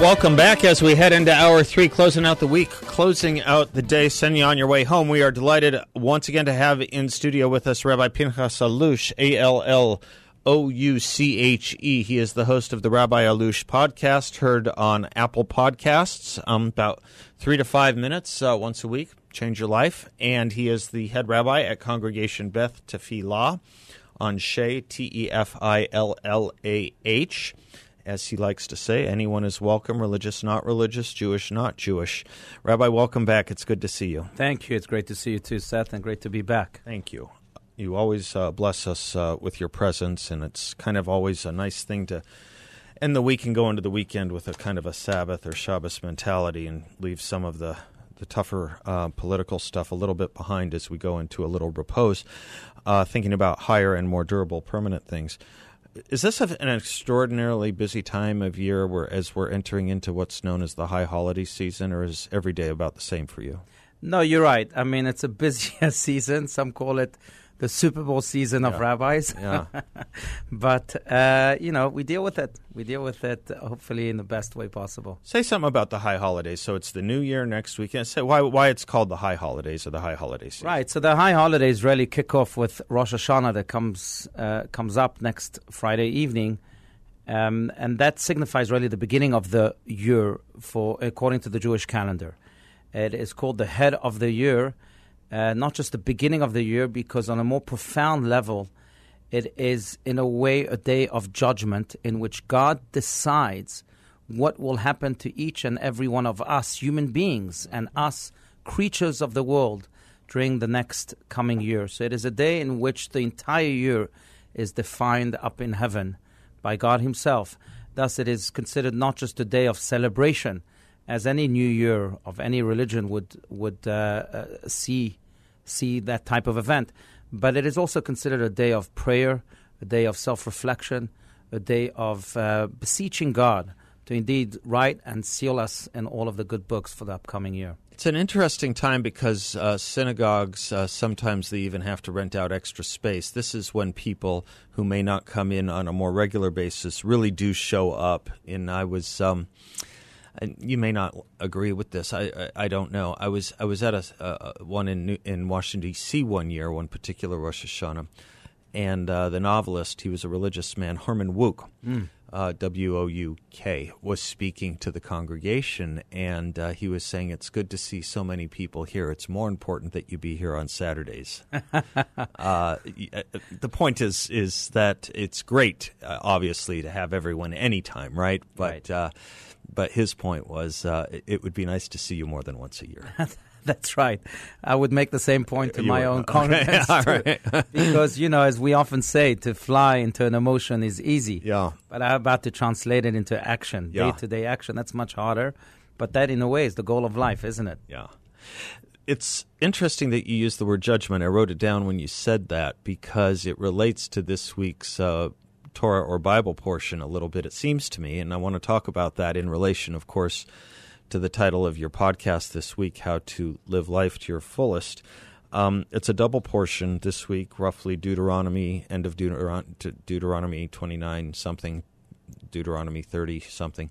Welcome back as we head into hour three, closing out the week, closing out the day, sending you on your way home. We are delighted once again to have in studio with us Rabbi Pinchas Allouche, A L L O U C H E. He is the host of the Rabbi Allouche podcast, heard on Apple Podcasts, um, about three to five minutes uh, once a week. Change your life. And he is the head rabbi at Congregation Beth Tefillah on Shea, T E F I L L A H as he likes to say, anyone is welcome, religious, not religious, Jewish, not Jewish. Rabbi, welcome back. It's good to see you. Thank you. It's great to see you too, Seth, and great to be back. Thank you. You always uh, bless us uh, with your presence, and it's kind of always a nice thing to end the week and go into the weekend with a kind of a Sabbath or Shabbos mentality and leave some of the the tougher uh, political stuff a little bit behind as we go into a little repose, uh, thinking about higher and more durable, permanent things is this an extraordinarily busy time of year where as we're entering into what's known as the high holiday season or is every day about the same for you? No you're right. I mean it's a busier season. Some call it the Super Bowl season of yeah. rabbis. Yeah. but, uh, you know, we deal with it. We deal with it hopefully in the best way possible. Say something about the high holidays. So it's the new year next weekend. Say why, why it's called the high holidays or the high holiday season. Right. So the high holidays really kick off with Rosh Hashanah that comes, uh, comes up next Friday evening. Um, and that signifies really the beginning of the year for according to the Jewish calendar. It is called the head of the year uh, not just the beginning of the year, because on a more profound level, it is in a way a day of judgment in which God decides what will happen to each and every one of us, human beings, and us, creatures of the world, during the next coming year. So it is a day in which the entire year is defined up in heaven by God Himself. Thus, it is considered not just a day of celebration, as any new year of any religion would would uh, uh, see see that type of event. But it is also considered a day of prayer, a day of self reflection, a day of uh, beseeching God to indeed write and seal us in all of the good books for the upcoming year. It's an interesting time because uh, synagogues uh, sometimes they even have to rent out extra space. This is when people who may not come in on a more regular basis really do show up. And I was. Um, you may not agree with this. I, I, I don't know. I was I was at a uh, one in New, in Washington D.C. one year, one particular Rosh Hashanah, and uh, the novelist, he was a religious man, Herman Wouk, mm. uh, W O U K, was speaking to the congregation, and uh, he was saying, "It's good to see so many people here. It's more important that you be here on Saturdays." Uh, uh, the point is is that it's great, obviously, to have everyone anytime, right? But right but his point was uh, it would be nice to see you more than once a year. That's right. I would make the same point to you my own okay. because you know, as we often say, to fly into an emotion is easy. Yeah. But I'm about to translate it into action, day to day action. That's much harder. But that, in a way, is the goal of life, isn't it? Yeah. It's interesting that you use the word judgment. I wrote it down when you said that because it relates to this week's uh, Torah or Bible portion a little bit, it seems to me. And I want to talk about that in relation, of course, to the title of your podcast this week, How to Live Life to Your Fullest. Um, it's a double portion this week, roughly Deuteronomy, end of Deuteron- Deuteronomy 29 something, Deuteronomy 30 something.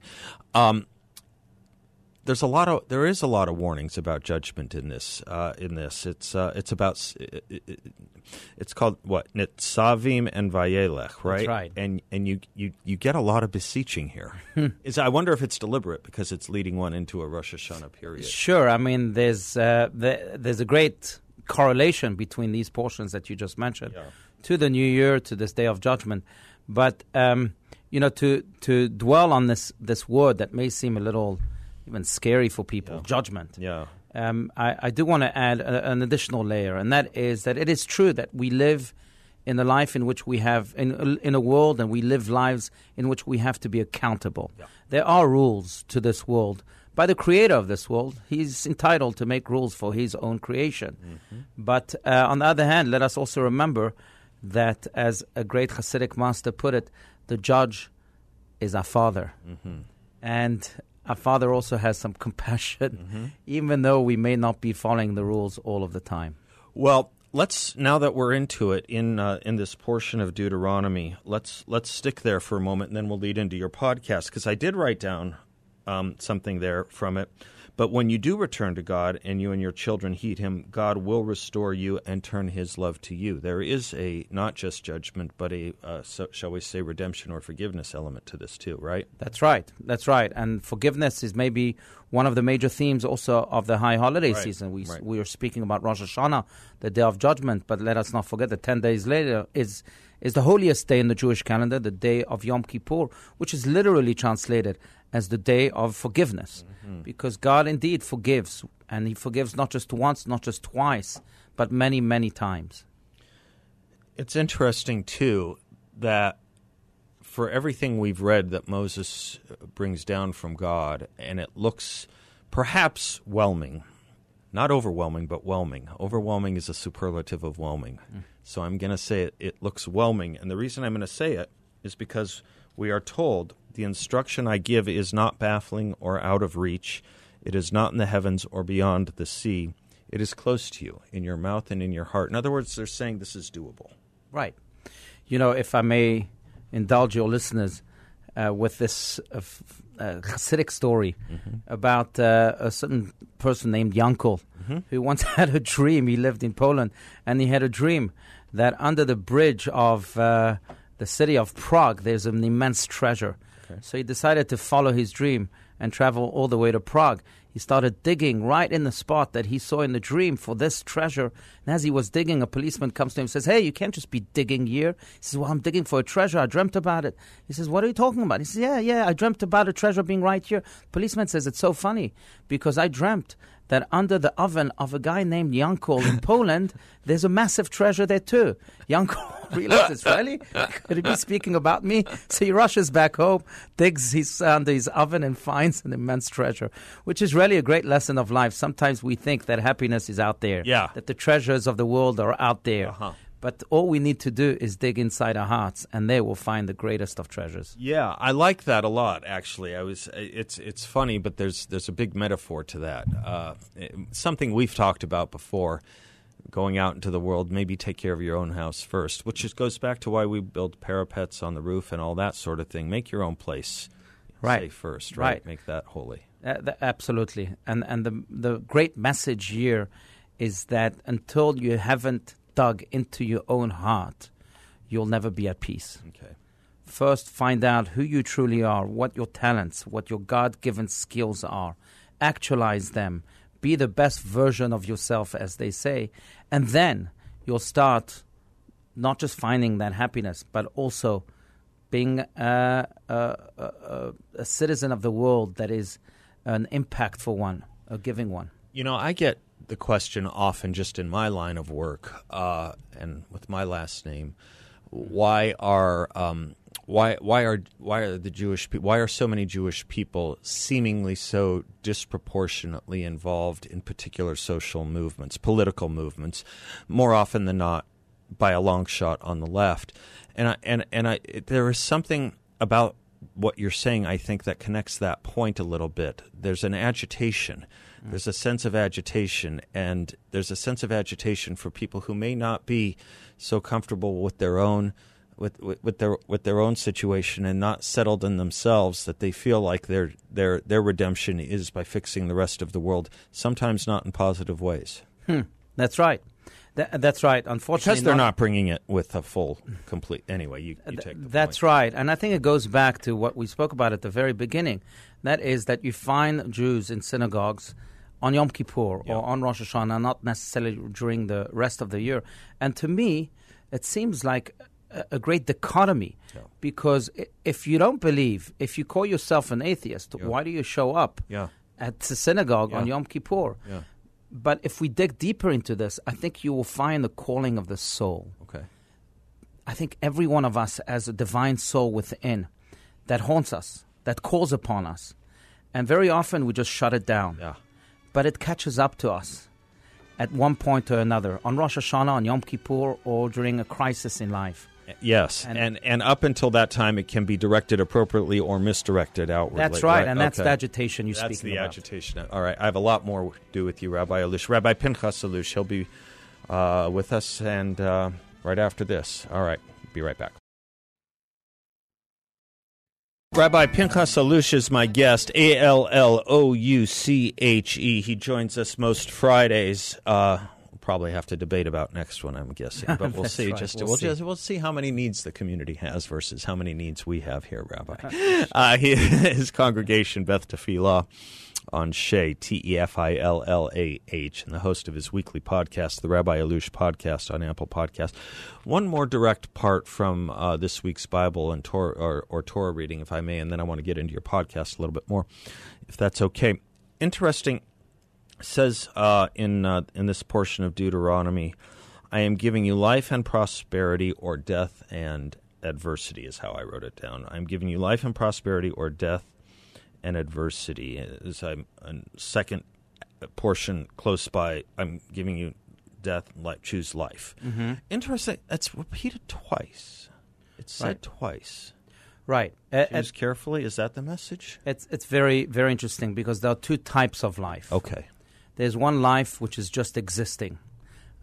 Um, there's a lot of there is a lot of warnings about judgment in this uh, in this. It's uh, it's about it, it, it's called what? Nitzavim and Vayelech right That's right? and and you, you you get a lot of beseeching here. Hmm. I wonder if it's deliberate because it's leading one into a Rosh Hashanah period. Sure. I mean there's uh, the, there's a great correlation between these portions that you just mentioned yeah. to the New Year to this Day of Judgment. But um, you know to to dwell on this this word that may seem a little even scary for people. Yeah. Judgment. Yeah. Um, I, I, do want to add a, an additional layer, and that is that it is true that we live in a life in which we have in in a world and we live lives in which we have to be accountable. Yeah. There are rules to this world by the creator of this world. He's entitled to make rules for his own creation. But uh, on the other hand, let us also remember that, as a great Hasidic master put it, the judge is our father, and our father also has some compassion, even though we may not be following the rules all of the time. Well, let's now that we're into it in uh, in this portion of Deuteronomy, let's let's stick there for a moment, and then we'll lead into your podcast because I did write down um, something there from it. But when you do return to God and you and your children heed Him, God will restore you and turn His love to you. There is a not just judgment, but a uh, so, shall we say redemption or forgiveness element to this too, right? That's right. That's right. And forgiveness is maybe one of the major themes also of the high holiday Right, season. We right. we are speaking about Rosh Hashanah, the day of judgment, but let us not forget that ten days later is is the holiest day in the Jewish calendar, the day of Yom Kippur, which is literally translated as the day of forgiveness, Mm-hmm. because God indeed forgives, and He forgives not just once, not just twice, but many, many times. It's interesting too that for everything we've read that Moses brings down from God, and it looks perhaps whelming, not overwhelming, but whelming. Overwhelming is a superlative of whelming. So I'm going to say it, it looks whelming. And the reason I'm going to say it is because we are told the instruction I give is not baffling or out of reach. It is not in the heavens or beyond the sea. It is close to you, in your mouth and in your heart. In other words, they're saying this is doable. Right. You know, if I may indulge your listeners uh, with this uh, uh, Hasidic story about uh, a certain person named Yankel who once had a dream. He lived in Poland and he had a dream that under the bridge of uh, the city of Prague there's an immense treasure. So he decided to follow his dream and travel all the way to Prague. He started digging right in the spot that he saw in the dream for this treasure. And as he was digging, a policeman comes to him and says, Hey, you can't just be digging here. He says, Well, I'm digging for a treasure. I dreamt about it. He says, What are you talking about? He says, Yeah, yeah, I dreamt about a treasure being right here. The Policeman says, It's so funny because I dreamt that under the oven of a guy named Yankel in Poland, there's a massive treasure there too. Yankel realizes, really? Could he be speaking about me? So he rushes back home, digs his, under his oven, and finds an immense treasure, which is really a great lesson of life. Sometimes we think that happiness is out there, Yeah. that the treasures of the world are out there. Uh-huh. But all we need to do is dig inside our hearts, and there we'll find the greatest of treasures. Yeah, I like that a lot. Actually, I was. It's it's funny, but there's there's a big metaphor to that. Uh, something we've talked about before. Going out into the world, maybe take care of your own house first, which just goes back to why we build parapets on the roof and all that sort of thing. Make your own place, Right. first, right? Right. Make that holy. Uh, th- absolutely, and and the the great message here is that until you haven't dug into your own heart, you'll never be at peace. Okay. First, find out who you truly are, what your talents, what your God-given skills are. Actualize them. Be the best version of yourself, as they say, and then you'll start not just finding that happiness, but also being a, a, a, a citizen of the world that is an impactful one, a giving one. You know, I get the question often just in my line of work, uh, and with my last name, why are um, why why are why are the Jewish people why are so many Jewish people seemingly so disproportionately involved in particular social movements, political movements, more often than not by a long shot on the left, and I, and and I there is something about what you're saying, I think, that connects that point a little bit. There's an agitation. There's a sense of agitation, and there's a sense of agitation for people who may not be so comfortable with their own with, with, with their with their own situation and not settled in themselves that they feel like their their their redemption is by fixing the rest of the world. Sometimes not in positive ways hmm. That's right. Tha- that's right. Unfortunately, because they're not bringing it with a full complete. Anyway, you, you take the That's point. right. And I think it goes back to what we spoke about at the very beginning. That is that you find Jews in synagogues on Yom Kippur Yeah. or on Rosh Hashanah, not necessarily during the rest of the year. And to me, it seems like a, a great dichotomy Yeah. because if you don't believe, if you call yourself an atheist, Yeah. why do you show up at the synagogue on Yom Kippur? But if we dig deeper into this, I think you will find the calling of the soul Okay. I think every one of us has a divine soul within that haunts us, that calls upon us. And very often we just shut it down. Yeah. But it catches up to us at one point or another, on Rosh Hashanah, on Yom Kippur, or during a crisis in life. Yes, and, and, and up until that time, it can be directed appropriately or misdirected outwardly. That's right, and that's the agitation you speak That's the agitation. All right, I have a lot more to do with you, Rabbi Allouche. Rabbi Pinchas Allouche, he'll be uh, with us, and uh, right after this. All right, be right back. Rabbi Pinchas Allouche is my guest, A L L O U C H E. He joins us most Fridays. Uh, probably have to debate about next one, I'm guessing, but we'll see. right, Just we'll we'll see. just we'll see how many needs the community has versus how many needs we have here, Rabbi. uh, he, his congregation, Beth Tefillah, on Shea, T E F I L L A H, and the host of his weekly podcast, the Rabbi Allouche podcast on Apple Podcast. One more direct part from uh, this week's Bible and Torah, or, or Torah reading, if I may, and then I want to get into your podcast a little bit more, if that's okay. Interesting says uh, in uh, in this portion of Deuteronomy, "I am giving you life and prosperity, or death and adversity." Is how I wrote it down. I'm giving you life and prosperity, or death and adversity. I'm a second portion close by, I'm giving you death and life. Choose life. Mm-hmm. Interesting. That's repeated twice. It's said Right. twice. Right. Choose carefully. Is that the message? it's, it's very, very interesting because there are two types of life. Okay. There's one life which is just existing.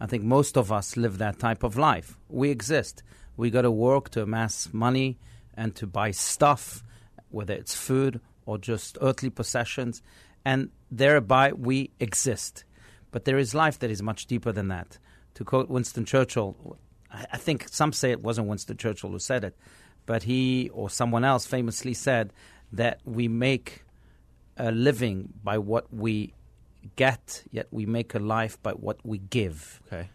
I think most of us live that type of life. We exist. We go to work to amass money and to buy stuff, whether it's food or just earthly possessions, and thereby we exist. But there is life that is much deeper than that. To quote Winston Churchill, I I think some say it wasn't Winston Churchill who said it, but he or someone else famously said that we make a living by what we get, yet we make a life by what we give. Okay.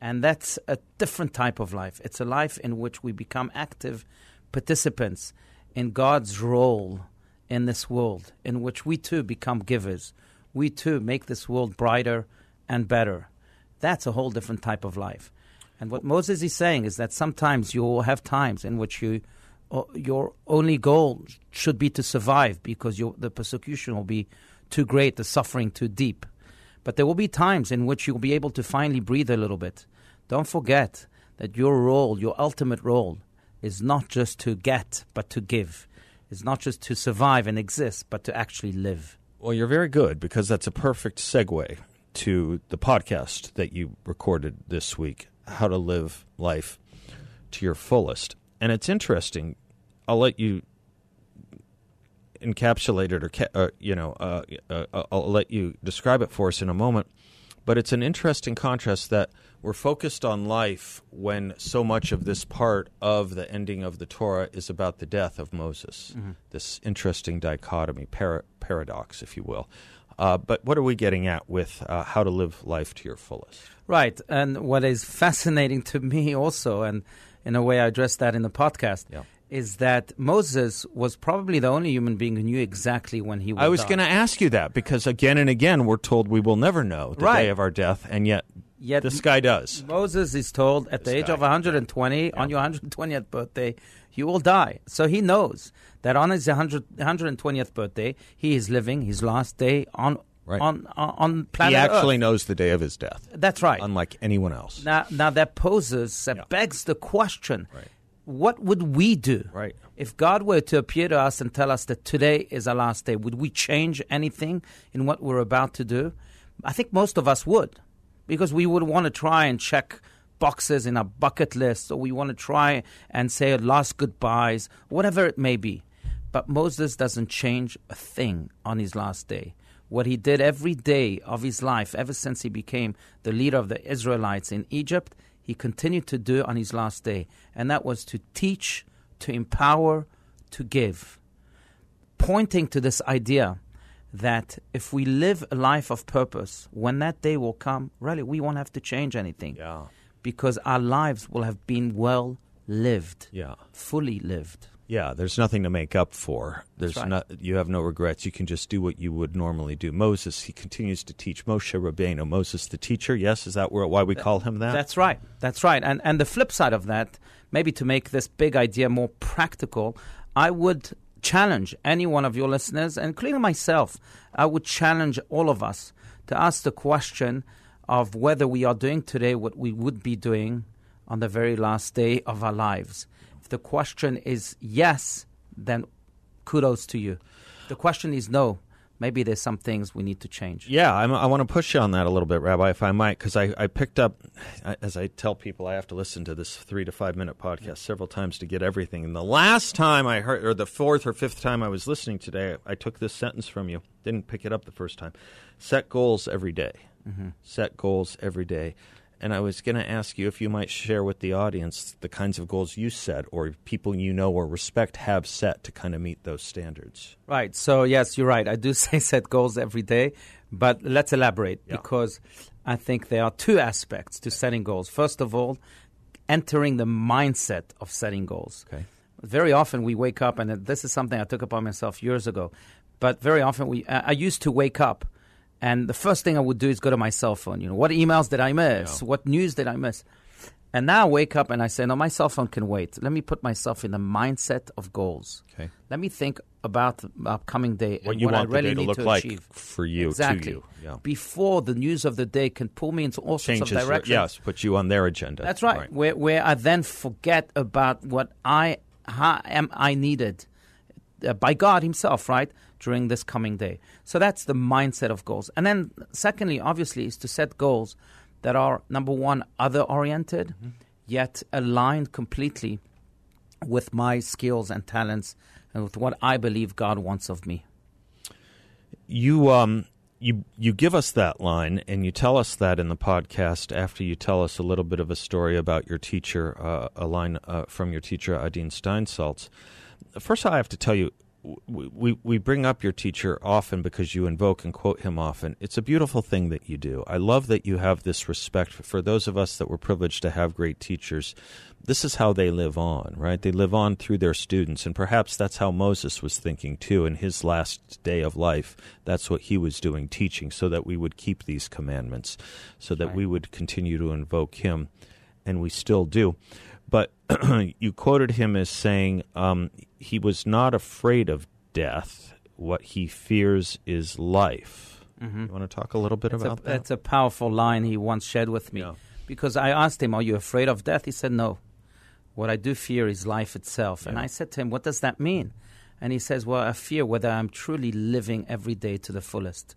And that's a different type of life. It's a life in which we become active participants in God's role in this world, in which we too become givers. We too make this world brighter and better. That's a whole different type of life. And what Moses is saying is that sometimes you will have times in which you, uh, your only goal should be to survive because your, the persecution will be too great, the suffering too deep. But there will be times in which you'll be able to finally breathe a little bit. Don't forget that your role, your ultimate role, is not just to get, but to give. It's not just to survive and exist, but to actually live. Well, you're very good because that's a perfect segue to the podcast that you recorded this week, How to Live Life to Your Fullest. And it's interesting. I'll let you encapsulate it or, ca- or you know, uh, uh, I'll let you describe it for us in a moment. But it's an interesting contrast that we're focused on life when so much of this part of the ending of the Torah is about the death of Moses. This interesting dichotomy, para- paradox, if you will. Uh, but what are we getting at with uh, how to live life to your fullest? Right. And what is fascinating to me also, and in a way I addressed that in the podcast, Yeah. Is that Moses was probably the only human being who knew exactly when he would I was going to ask you that because again and again we're told we will never know the Right. day of our death, and yet Yet this guy does. Moses is told at the age guy. of 120, on your 120th birthday, you will die. So he knows that on his 100, 120th birthday, he is living his last day on Right. on on, on planet He actually Earth. knows the day of his death, That's right. unlike anyone else. Now, now that poses, that Yeah. begs the question: Right. What would we do Right. if God were to appear to us and tell us that today is our last day? Would we change anything in what we're about to do? I think most of us would, because we would want to try and check boxes in our bucket list, or we want to try and say last goodbyes, whatever it may be. But Moses doesn't change a thing on his last day. What he did every day of his life, ever since he became the leader of the Israelites in Egypt, he continued to do on his last day. And that was to teach, to empower, to give. Pointing to this idea that if we live a life of purpose, when that day will come, really, we won't have to change anything Yeah. because our lives will have been well lived, Yeah. fully lived. Yeah, there's nothing to make up for. There's right. not. You have no regrets. You can just do what you would normally do. Moses, he continues to teach. Moshe Rabbeinu, Moses the teacher. Yes, is that where, why we call him that? That's right. That's right. And and the flip side of that, maybe to make this big idea more practical, I would challenge any one of your listeners, and including myself. I would challenge all of us to ask the question of whether we are doing today what we would be doing on the very last day of our lives. If the question is yes, then kudos to you. The question is no, maybe there's some things we need to change. Yeah, I'm, i want to push you on that a little bit, Rabbi, if I might, because I, I picked up, as I tell people, I have to listen to this three to five minute podcast several times to get everything. And the last time I heard, or the fourth or fifth time I was listening today, I took this sentence from you. Didn't pick it up the first time. Set goals every day. Mm-hmm. Set goals every day. And I was going to ask you if you might share with the audience the kinds of goals you set or people you know or respect have set to kind of meet those standards. Right. So, yes, you're right. I do say set goals every day, but let's elaborate Yeah. because I think there are two aspects to setting goals. First of all, entering the mindset of setting goals. Okay. Very often we wake up, and this is something I took upon myself years ago, but very often we, I I used to wake up. And the first thing I would do is go to my cell phone. You know, what emails did I miss? Yeah. What news did I miss? And now I wake up and I say, no, my cell phone can wait. Let me put myself in the mindset of goals. Okay. Let me think about the upcoming day What and you what want I really the day to need look to like achieve. for you, exactly. to you. Yeah. Before the news of the day can pull me into all sorts Changes, of your- yes, put you on their agenda. That's right. Where where I then forget about what I how am I needed uh, by God Himself, right, during this coming day. So that's the mindset of goals. And then, secondly, obviously, is to set goals that are number one, other oriented, Mm-hmm. yet aligned completely with my skills and talents and with what I believe God wants of me. you um you you give us that line and you tell us that in the podcast after you tell us a little bit of a story about your teacher uh, a line uh, from your teacher Adin Steinsaltz. First I have to tell you we, we we bring up your teacher often because you invoke and quote him often. It's a beautiful thing that you do. I love that you have this respect for those of us that were privileged to have great teachers. This is how they live on, right? They live on through their students, and perhaps that's how Moses was thinking too in his last day of life. That's what he was doing, teaching, so that we would keep these commandments, so that Right. we would continue to invoke him, and we still do. But you quoted him as saying um, he was not afraid of death. What he fears is life. You want to talk a little bit That's a, about that? that's a powerful line he once shared with me. Yeah. Because I asked him, Are you afraid of death? He said, No. What I do fear is life itself. And I said to him, What does that mean? And he says, Well, I fear whether I'm truly living every day to the fullest.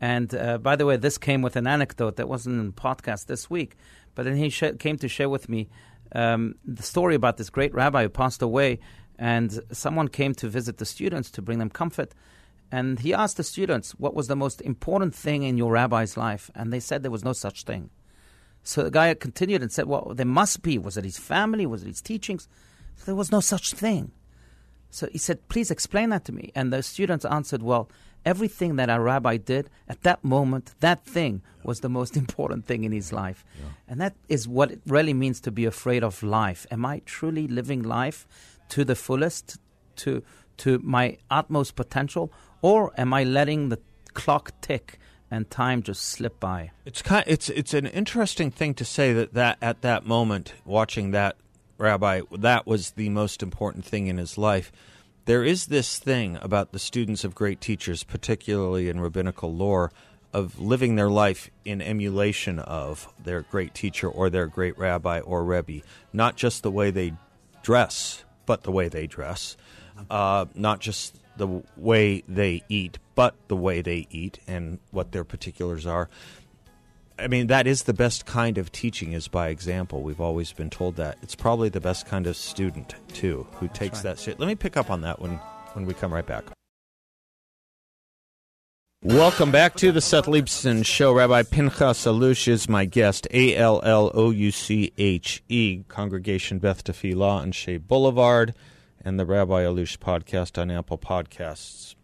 And uh, by the way, this came with an anecdote that wasn't in the podcast this week. But then he sh- came to share with me um, the story about this great rabbi who passed away. And someone came to visit the students to bring them comfort. And he asked the students, What was the most important thing in your rabbi's life? And they said there was no such thing. So the guy continued and said, Well, there must be. Was it his family? Was it his teachings? So there was no such thing. So he said, Please explain that to me. And the students answered, Well, everything that our rabbi did at that moment, that thing was the most important thing in his life. And that is what it really means to be afraid of life. Am I truly living life to the fullest, to, to my utmost potential? Or am I letting the clock tick and time just slip by? It's kind. It's it's an interesting thing to say that that at that moment, watching that rabbi, that was the most important thing in his life. There is this thing about the students of great teachers, particularly in rabbinical lore, of living their life in emulation of their great teacher or their great rabbi or rebbe, not just the way they dress, but the way they dress, uh, not just the way they eat, but the way they eat and what their particulars are. I mean, that is the best kind of teaching is by example. We've always been told that. It's probably the best kind of student, too, who takes right. that shit. Let me pick up on that when, when we come right back. Welcome back to the Seth Leibsohn Show. Rabbi Pinchas Allouche is my guest. A L L O U C H E, Congregation Beth Tefillah on Shea Boulevard, and the Rabbi Allouche podcast on Apple Podcasts.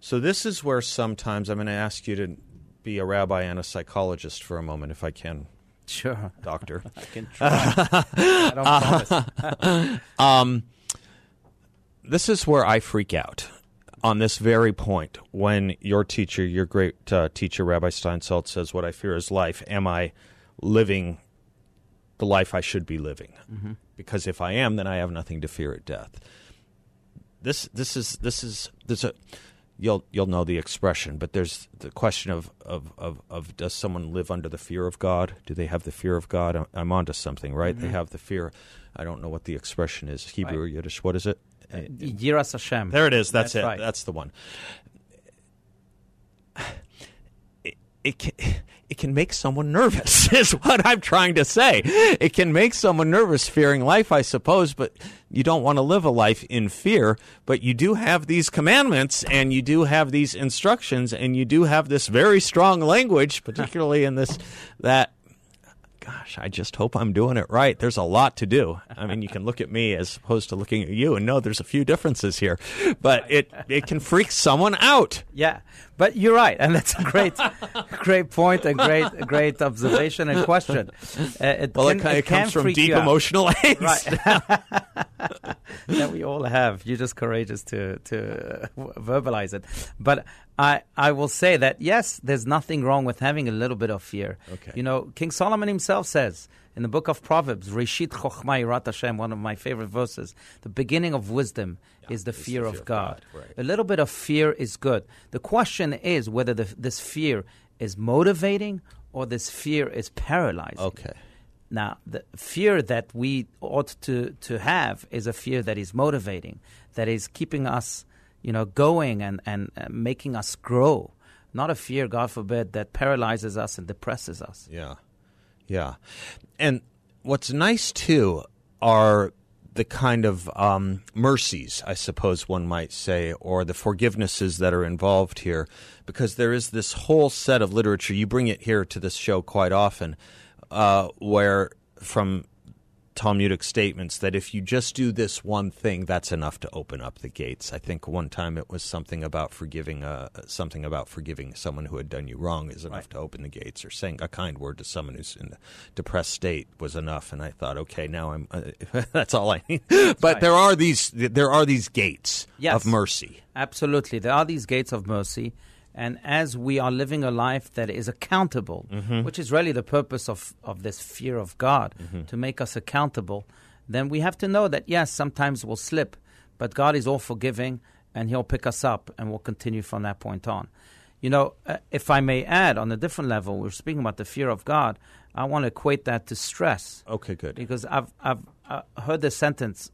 So, this is where sometimes I'm going to ask you to be a rabbi and a psychologist for a moment, if I can, Sure. doctor. I can try. I don't promise. Um, this is where I freak out on this very point when your teacher, your great uh, teacher, Rabbi Steinsaltz, says, What I fear is life. Am I living the life I should be living? Mm-hmm. Because if I am, then I have nothing to fear at death. This, this is, this is, this a, you'll, you'll know the expression, but there's the question of, of, of, of, does someone live under the fear of God? Do they have the fear of God? I'm onto something, right? Mm-hmm. They have the fear. I don't know what the expression is. Hebrew right. or Yiddish. What is it? Uh, Yiras Hashem. There it is. That's, That's it. Right. That's the one. It, it can, it can make someone nervous, is what I'm trying to say. It can make someone nervous fearing life, I suppose, but you don't want to live a life in fear. But you do have these commandments and you do have these instructions and you do have this very strong language, particularly in this, that gosh, I just hope I'm doing it right. There's a lot to do. I mean, you can look at me as opposed to looking at you and know there's a few differences here, but it, it can freak someone out. Yeah, but you're right, and that's a great, great point, a great, great observation and question. Uh, it well, can, it, it comes from deep emotional angst right. that we all have. You're just courageous to to verbalize it, but I, I will say that yes, there's nothing wrong with having a little bit of fear. Okay. You know, King Solomon himself says in the book of Proverbs, Reshit Chochma Yirat Hashem, one of my favorite verses, the beginning of wisdom yeah, is the fear, the fear of God. God. Right. A little bit of fear is good. The question is whether the, this fear is motivating or this fear is paralyzing. Okay. Now, the fear that we ought to, to have is a fear that is motivating, that is keeping us you know, going and, and uh, making us grow. Not a fear, God forbid, that paralyzes us and depresses us. Yeah. Yeah. And what's nice too are the kind of um, mercies, I suppose one might say, or the forgivenesses that are involved here, because there is this whole set of literature. You bring it here to this show quite often, uh, where from Talmudic statements that if you just do this one thing, that's enough to open up the gates. I think one time it was something about forgiving uh, something about forgiving someone who had done you wrong is enough right. to open the gates, or saying a kind word to someone who's in a depressed state was enough. And I thought, okay, now I'm uh, that's all I need. but right. there are these there are these gates yes, of mercy. Absolutely, there are these gates of mercy. And as we are living a life that is accountable, mm-hmm. which is really the purpose of, of this fear of God, mm-hmm. to make us accountable, then we have to know that, yes, sometimes we'll slip, but God is all forgiving and He'll pick us up and we'll continue from that point on. You know, uh, if I may add on a different level, we're speaking about the fear of God. I want to equate that to stress. Okay, good. Because I've, I've uh, heard this sentence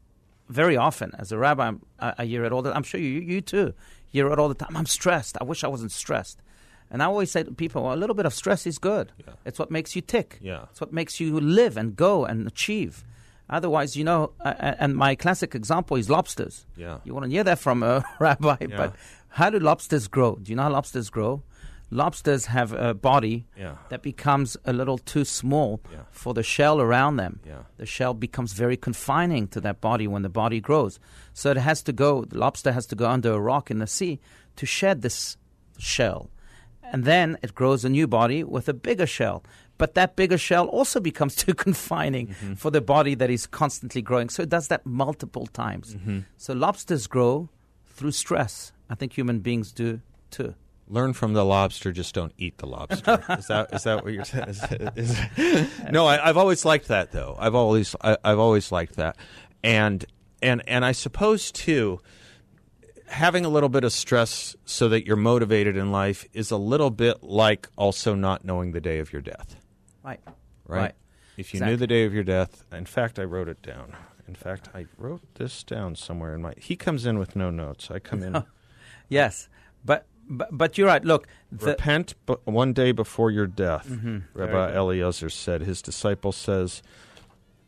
very often as a rabbi. I, I hear it all the I'm sure you, you too hear it all the time. I'm stressed. I wish I wasn't stressed. And I always say to people, well, a little bit of stress is good. Yeah. It's what makes you tick. Yeah. It's what makes you live and go and achieve. Otherwise, you know, uh, and my classic example is lobsters. Yeah. You want to hear that from a rabbi, yeah. but how do lobsters grow? Do you know how lobsters grow? Lobsters have a body yeah. that becomes a little too small yeah. for the shell around them. Yeah. The shell becomes very confining to that body when the body grows. So it has to go, the lobster has to go under a rock in the sea to shed this shell. And then it grows a new body with a bigger shell. But that bigger shell also becomes too confining mm-hmm. for the body that is constantly growing. So it does that multiple times. Mm-hmm. So lobsters grow through stress. I think human beings do too learn from the lobster, just don't eat the lobster. is that is that what you're saying? Is, is, no, I, have always liked that though. I've always I, have always liked that, and and and I suppose too. Having a little bit of stress so that you're motivated in life is a little bit like also not knowing the day of your death. Right. Right. right. If you exactly. knew the day of your death, in fact, I wrote it down. In fact, I wrote this down somewhere in my. He comes in with no notes. I come in. yes, but but, but you're right. Look, repent one day before your death. Mm-hmm. Rabbi Eliezer said. His disciple says,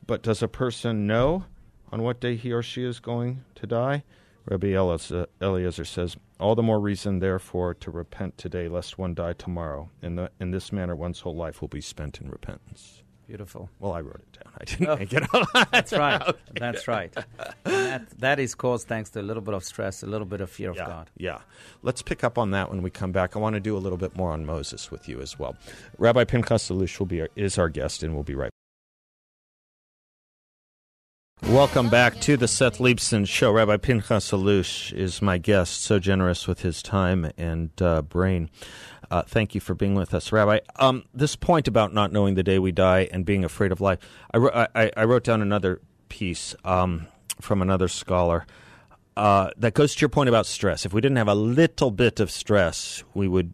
"But does a person know on what day he or she is going to die?" Rabbi Eliezer says, "All the more reason, therefore, to repent today, lest one die tomorrow. In the in this manner, one's whole life will be spent in repentance." Beautiful. Well, I wrote it down. I didn't oh, make it up. that's right. okay. That's right. That, that is caused thanks to a little bit of stress, a little bit of fear yeah, of God. Yeah. Let's pick up on that when we come back. I want to do a little bit more on Moses with you as well. Rabbi Pinchas Allouche will be our, is our guest, and we'll be right Welcome back to the Seth Leibsohn Show. Rabbi Pinchas Allouche is my guest, so generous with his time and uh, brain. Uh, thank you for being with us, Rabbi. Um, this point about not knowing the day we die and being afraid of life, I, I, I wrote down another piece um, from another scholar uh, that goes to your point about stress. If we didn't have a little bit of stress, we would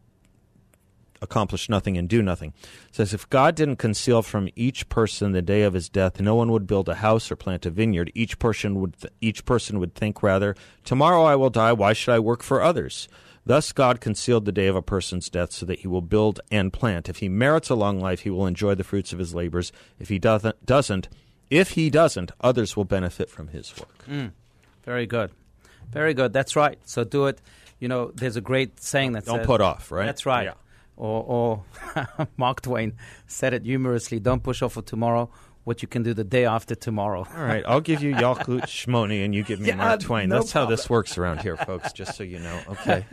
accomplish nothing and do nothing. It says if God didn't conceal from each person the day of his death, no one would build a house or plant a vineyard. Each person would th- each person would think rather, tomorrow I will die, why should I work for others? Thus God concealed the day of a person's death so that he will build and plant. If he merits a long life, he will enjoy the fruits of his labors. If he doesn't doesn't if he doesn't, others will benefit from his work. Mm, very good. Very good. That's right. So do it. You know, there's a great saying that Don't says, put off, right? That's right. Yeah. Or, or Mark Twain said it humorously don't push off for tomorrow what you can do the day after tomorrow. All right, I'll give you Yalkut Shimoni and you give me Yeah, Mark Twain. no That's how this works around here, folks, just so you know. Okay.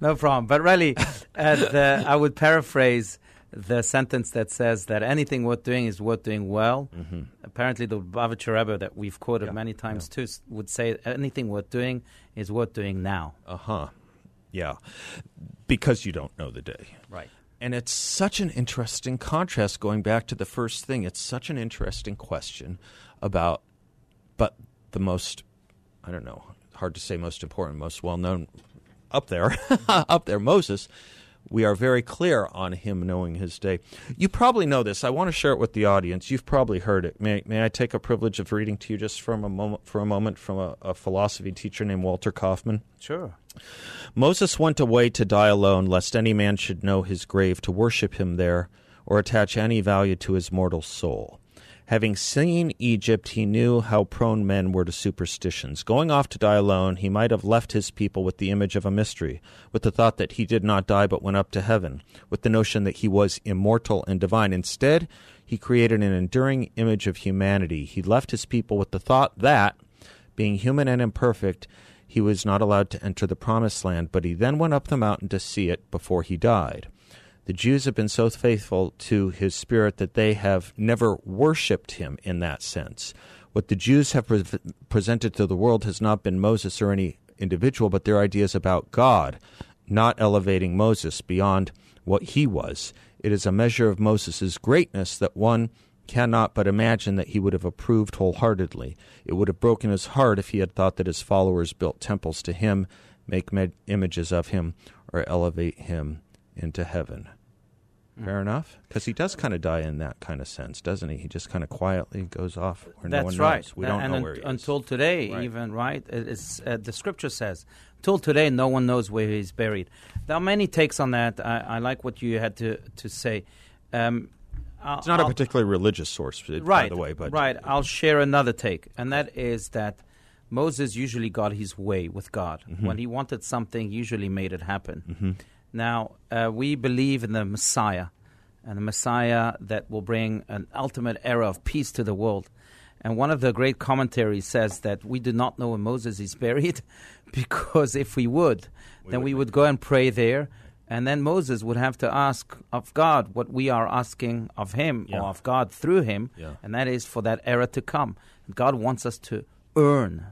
no problem. But really, uh, the, I would paraphrase the sentence that says that anything worth doing is worth doing well. Mm-hmm. Apparently, the Lubavitcher Rebbe that we've quoted Yeah, many times too would say anything worth doing is worth doing now. Uh huh. Yeah. Because you don't know the day. Right. And it's such an interesting contrast going back to the first thing. It's such an interesting question about, but the most, I don't know, hard to say most important, most well known up there, up there, Moses. We are very clear on him knowing his day. You probably know this. I want to share it with the audience. You've probably heard it. May, may I take a privilege of reading to you just from a moment, for a moment from a, a philosophy teacher named Walter Kaufmann? Sure. Moses went away to die alone, lest any man should know his grave to worship him there, or attach any value to his mortal soul. Having seen Egypt, he knew how prone men were to superstitions. Going off to die alone, he might have left his people with the image of a mystery, with the thought that he did not die but went up to heaven, with the notion that he was immortal and divine. Instead, he created an enduring image of humanity. He left his people with the thought that, being human and imperfect, he was not allowed to enter the promised land, but he then went up the mountain to see it before he died. The Jews have been so faithful to his spirit that they have never worshipped him in that sense. What the Jews have pre- presented to the world has not been Moses or any individual, but their ideas about God, not elevating Moses beyond what he was. It is a measure of Moses' greatness that one cannot but imagine that he would have approved wholeheartedly. It would have broken his heart if he had thought that his followers built temples to him, make med- images of him, or elevate him into heaven. Fair enough? Because he does kind of die in that kind of sense, doesn't he? He just kind of quietly goes off where no That's one right. knows. We Uh, don't and know un- where he is. until today, Right. even right, it's uh, the scripture says. Till today, no one knows where he's buried. There are many takes on that. I, I like what you had to to say. Um, I'll- It's not a I'll- particularly religious source, by right, the way, but right. I'll share another take, and that is that Moses usually got his way with God. Mm-hmm. When he wanted something, he usually made it happen. Now uh, we believe in the Messiah, and the Messiah that will bring an ultimate era of peace to the world. And one of the great commentaries says that we do not know where Moses is buried, because if we would, then we would go and pray there. And then Moses would have to ask of God what we are asking of him Yeah. or of God through him, Yeah. and that is for that era to come. God wants us to earn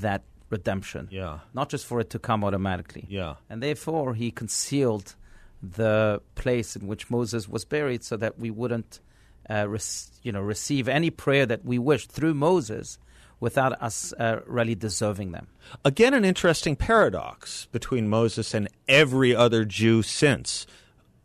that redemption, yeah, not just for it to come automatically. yeah. And therefore, he concealed the place in which Moses was buried so that we wouldn't uh, rec- you know, receive any prayer that we wished through Moses without us uh, really deserving them. Again, an interesting paradox between Moses and every other Jew since,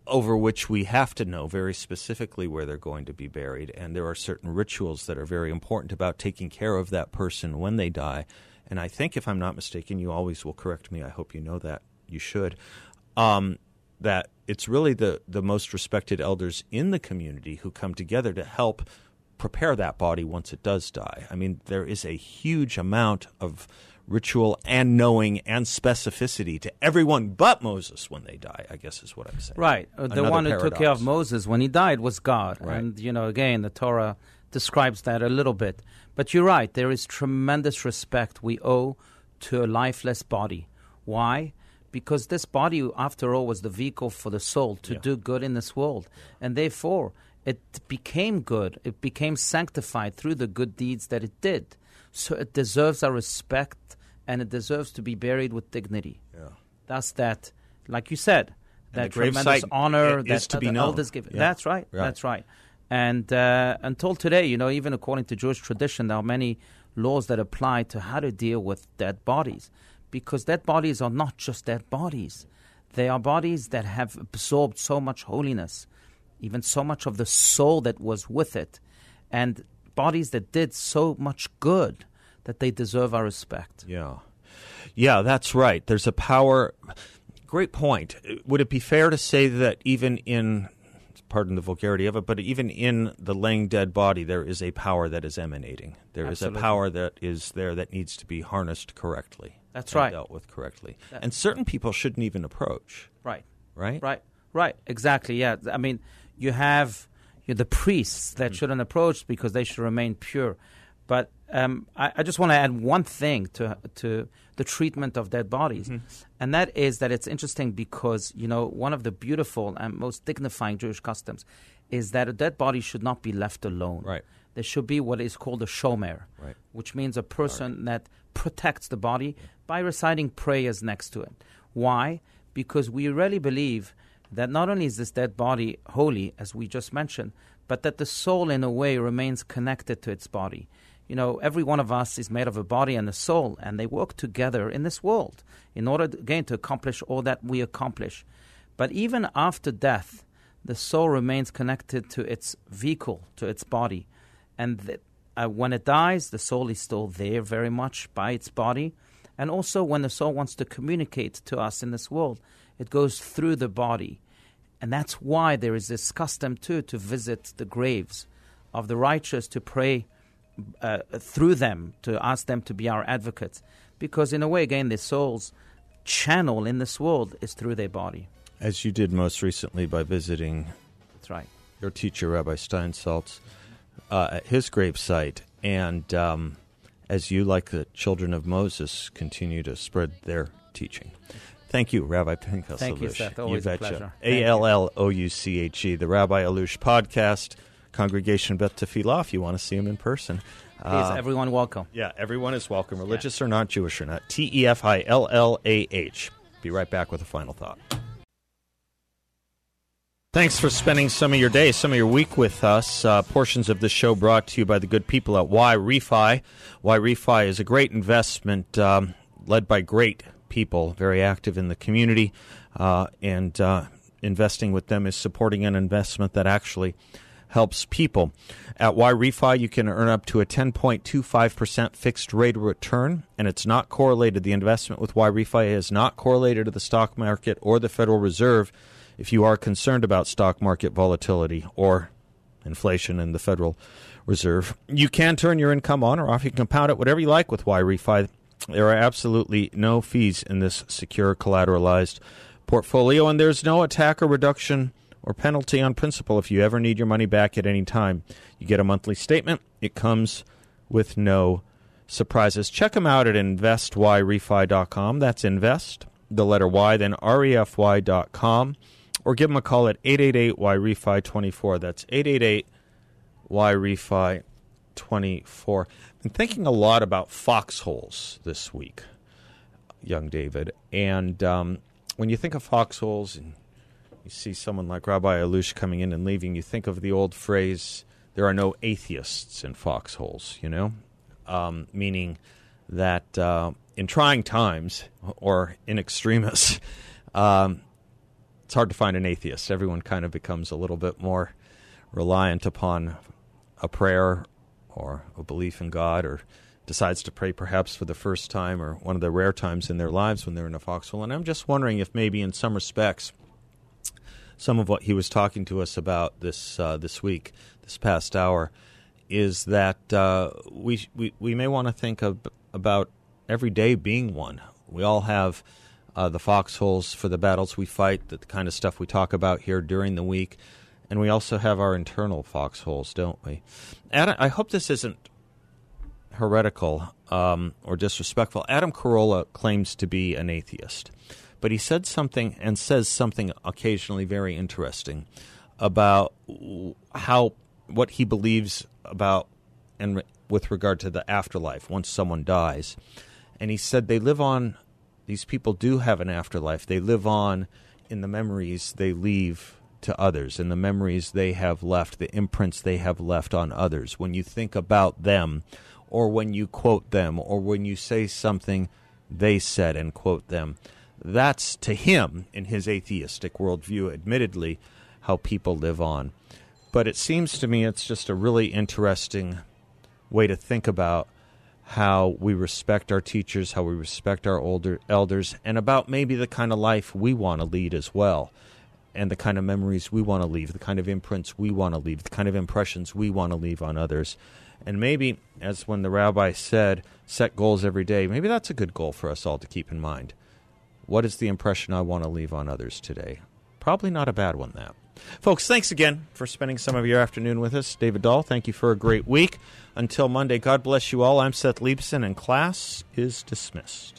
over which we have to know very specifically where they're going to be buried. And there are certain rituals that are very important about taking care of that person when they die. And I think, if I'm not mistaken, you always will correct me. I hope you know that. You should. Um, that it's really the, the most respected elders in the community who come together to help prepare that body once it does die. I mean, there is a huge amount of ritual and knowing and specificity to everyone but Moses when they die, I guess is what I'm saying. Right. Uh, the Another one who took care of. Moses when he died was God. Right. And, you know, again, the Torah describes that a little bit. But you're right. There is tremendous respect we owe to a lifeless body. Why? Because this body, after all, was the vehicle for the soul to Yeah. do good in this world. And therefore, it became good. It became sanctified through the good deeds that it did. So it deserves our respect and it deserves to be buried with dignity. Yeah. Thus, that, like you said, that tremendous honor that to be the known. elders give. Yeah. That's right. Right. That's right. And uh, until today, you know, even according to Jewish tradition, there are many laws that apply to how to deal with dead bodies, because dead bodies are not just dead bodies; they are bodies that have absorbed so much holiness, even so much of the soul that was with it, and bodies that did so much good that they deserve our respect. Yeah. Yeah, that's right. There's a power. Great point. Would it be fair to say that even in, pardon the vulgarity of it, but even in the laying dead body, there is a power that is emanating? There is Absolutely. a power that is there that needs to be harnessed correctly. That's right. Dealt with correctly. That- and certain people shouldn't even approach, Right. right? Right, right, exactly. Yeah, I mean, you have you the priests that shouldn't approach because they should remain pure. But um, I, I just want to add one thing to to the treatment of dead bodies, and that is that it's interesting because you know one of the beautiful and most dignifying Jewish customs is that a dead body should not be left alone. Right. There should be what is called a shomer, Right. which means a person that protects the body by reciting prayers next to it. Why? Because we really believe that not only is this dead body holy, as we just mentioned, but that the soul, in a way, remains connected to its body. You know, every one of us is made of a body and a soul, and they work together in this world in order, to, again, to accomplish all that we accomplish. But even after death, the soul remains connected to its vehicle, to its body. And th- uh, when it dies, the soul is still there very much by its body. And also, when the soul wants to communicate to us in this world, it goes through the body. And that's why there is this custom, too, to visit the graves of the righteous, to pray uh, through them, to ask them to be our advocates. Because, in a way, again, the soul's channel in this world is through their body. As you did most recently by visiting That's right. your teacher, Rabbi Steinsaltz, uh, at his gravesite, and um, as you, like the children of Moses, continue to spread their teaching. Thank you, Rabbi Pinchas Thank you, Seth. Always a pleasure. A L L O U C H E, the Rabbi Allouche podcast, Congregation Beth Tefillah, if you want to see him in person. Please, Uh, everyone, welcome. yeah, everyone is welcome, religious or not, Jewish or not. T E F I L L A H. Be right back with a final thought. Thanks for spending some of your day, some of your week with us. Uh, portions of the show brought to you by the good people at Yrefy. Y Refi is a great investment um, led by great people, very active in the community, uh, and uh, investing with them is supporting an investment that actually helps people. At Yrefy, you can earn up to a 10.25% fixed rate of return, and it's not correlated. The investment with Yrefy is not correlated to the stock market or the Federal Reserve if you are concerned about stock market volatility or inflation in the Federal Reserve. You can turn your income on or off. You can compound it whatever you like with Yrefy. There are absolutely no fees in this secure collateralized portfolio, and there's no attack or reduction or penalty on principal if you ever need your money back at any time. You get a monthly statement. It comes with no surprises. Check them out at investyrefi.com. That's invest, the letter Y, then refy.com. Or give them a call at 888 YREFI 24. That's 888 YREFI 24. Been thinking a lot about foxholes this week, young David. And um, when you think of foxholes and you see someone like Rabbi Allouche coming in and leaving, you think of the old phrase, there are no atheists in foxholes, you know? Um, meaning that uh, in trying times or in extremis, um, it's hard to find an atheist. Everyone kind of becomes a little bit more reliant upon a prayer or a belief in God or decides to pray perhaps for the first time or one of the rare times in their lives when they're in a foxhole. And I'm just wondering if maybe in some respects, some of what he was talking to us about this uh, this week, this past hour, is that uh, we, we we may want to think of, about every day being one. We all have uh, the foxholes for the battles we fight, the kind of stuff we talk about here during the week, and we also have our internal foxholes, don't we? Adam, I hope this isn't heretical um, or disrespectful. Adam Carolla claims to be an atheist, but he said something and says something occasionally very interesting about how what he believes about and with regard to the afterlife once someone dies. And he said they live on these people do have an afterlife. They live on in the memories they leave to others, and the memories they have left, the imprints they have left on others. When you think about them, or when you quote them, or when you say something they said and quote them, that's to him, in his atheistic worldview, admittedly, how people live on. But it seems to me it's just a really interesting way to think about how we respect our teachers, how we respect our older elders, and about maybe the kind of life we want to lead as well, and the kind of memories we want to leave, the kind of imprints we want to leave, the kind of impressions we want to leave on others. And maybe, as when the rabbi said, set goals every day, maybe that's a good goal for us all to keep in mind. What is the impression I want to leave on others today? Probably not a bad one, that. Folks, thanks again for spending some of your afternoon with us. David Dahl, thank you for a great week. Until Monday, God bless you all. I'm Seth Leibsohn, and class is dismissed.